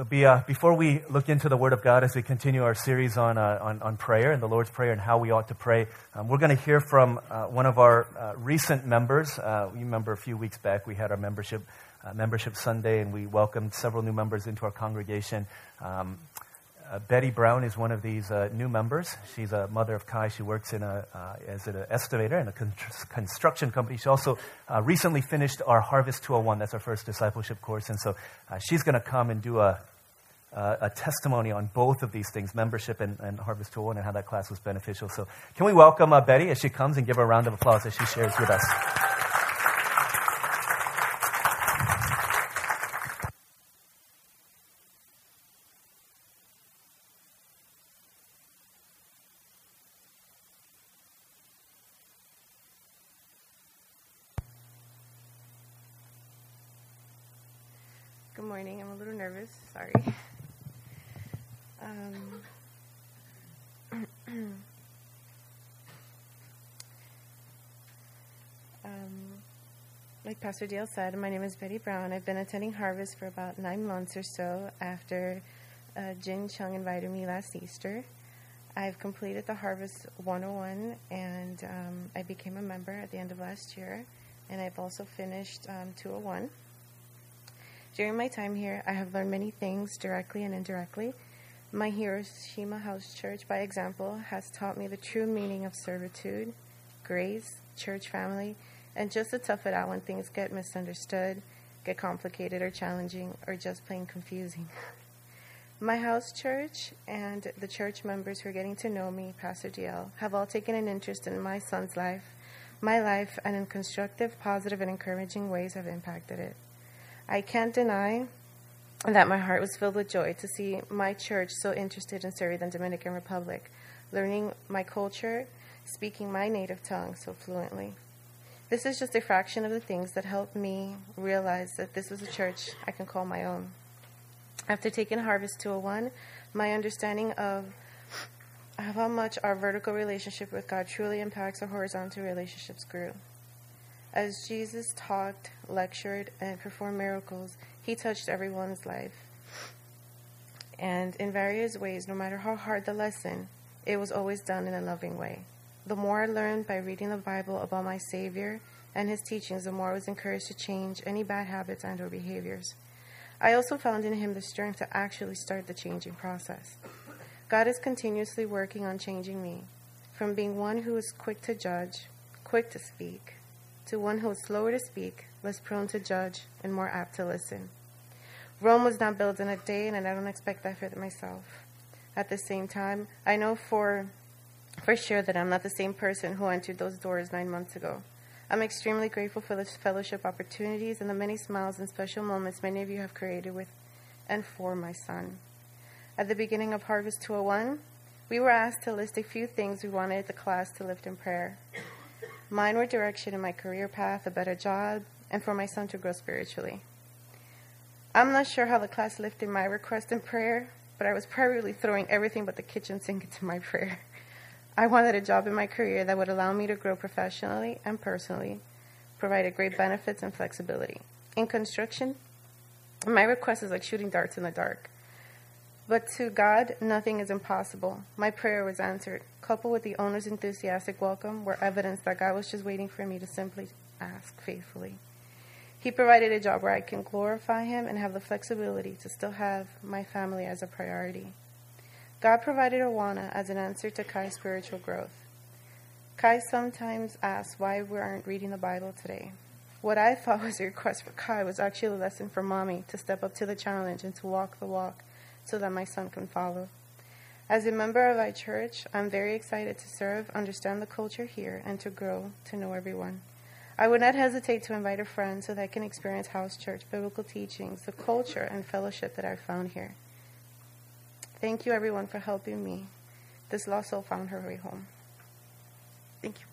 So, uh, before we look into the Word of God as we continue our series on, uh, on, on, prayer and the Lord's Prayer and how we ought to pray, um, we're going to hear from uh, one of our uh, recent members. Uh, you remember a few weeks back we had our membership, membership Sunday and we welcomed several new members into our congregation. Um, Betty Brown is one of these new members. She's a mother of Kai. She works in a, as an estimator in a con- construction company. She also recently finished our Harvest 201. That's our first discipleship course. And so she's going to come and do a, a testimony on both of these things, membership and, and, Harvest 201, and how that class was beneficial. So can we welcome uh, Betty as she comes and give her a round of applause as she shares with us? Pastor Dale said, my name is Betty Brown. I've been attending Harvest for about nine months or so after uh, Jin Chung invited me last Easter. I've completed the Harvest 101 and um, I became a member at the end of last year. And I've also finished um, 201. During my time here, I have learned many things directly and indirectly. My Hiroshima House Church, by example, has taught me the true meaning of servitude, grace, church family, and just to tough it out when things get misunderstood, get complicated or challenging, or just plain confusing. My house church and the church members who are getting to know me, Pastor DL, have all taken an interest in my son's life, my life, and in constructive, positive, and encouraging ways have impacted it. I can't deny that my heart was filled with joy to see my church so interested in serving the Dominican Republic, learning my culture, speaking my native tongue so fluently. This is just a fraction of the things that helped me realize that this was a church I can call my own. After taking Harvest 201, my understanding of how much our vertical relationship with God truly impacts our horizontal relationships grew. As Jesus talked, lectured, and performed miracles, he touched everyone's life. And in various ways, no matter how hard the lesson, it was always done in a loving way. The more I learned by reading the Bible about my Savior and his teachings, the more I was encouraged to change any bad habits and or behaviors. I also found in him the strength to actually start the changing process. God is continuously working on changing me from being one who is quick to judge, quick to speak, to one who is slower to speak, less prone to judge, and more apt to listen. Rome was not built in a day, and I don't expect that for myself. At the same time, I know for for sure that I'm not the same person who entered those doors nine months ago. I'm extremely grateful for the fellowship opportunities and the many smiles and special moments many of you have created with and for my son. At the beginning of Harvest 201, we were asked to list a few things we wanted the class to lift in prayer. Mine were direction in my career path, a better job, and for my son to grow spiritually. I'm not sure how the class lifted my request in prayer, but I was probably throwing everything but the kitchen sink into my prayer. I wanted a job in my career that would allow me to grow professionally and personally, provided great benefits and flexibility. In construction, my request is like shooting darts in the dark. But to God, nothing is impossible. My prayer was answered, coupled with the owner's enthusiastic welcome, were evidence that God was just waiting for me to simply ask faithfully. He provided a job where I can glorify Him and have the flexibility to still have my family as a priority. God provided Awana as an answer to Kai's spiritual growth. Kai sometimes asks why we aren't reading the Bible today. What I thought was a request for Kai was actually a lesson for mommy to step up to the challenge and to walk the walk so that my son can follow. As a member of our church, I'm very excited to serve, understand the culture here, and to grow to know everyone. I would not hesitate to invite a friend so that I can experience house church, biblical teachings, the culture, and fellowship that I've found here. Thank you, everyone, for helping me. This lost soul found her way home. Thank you.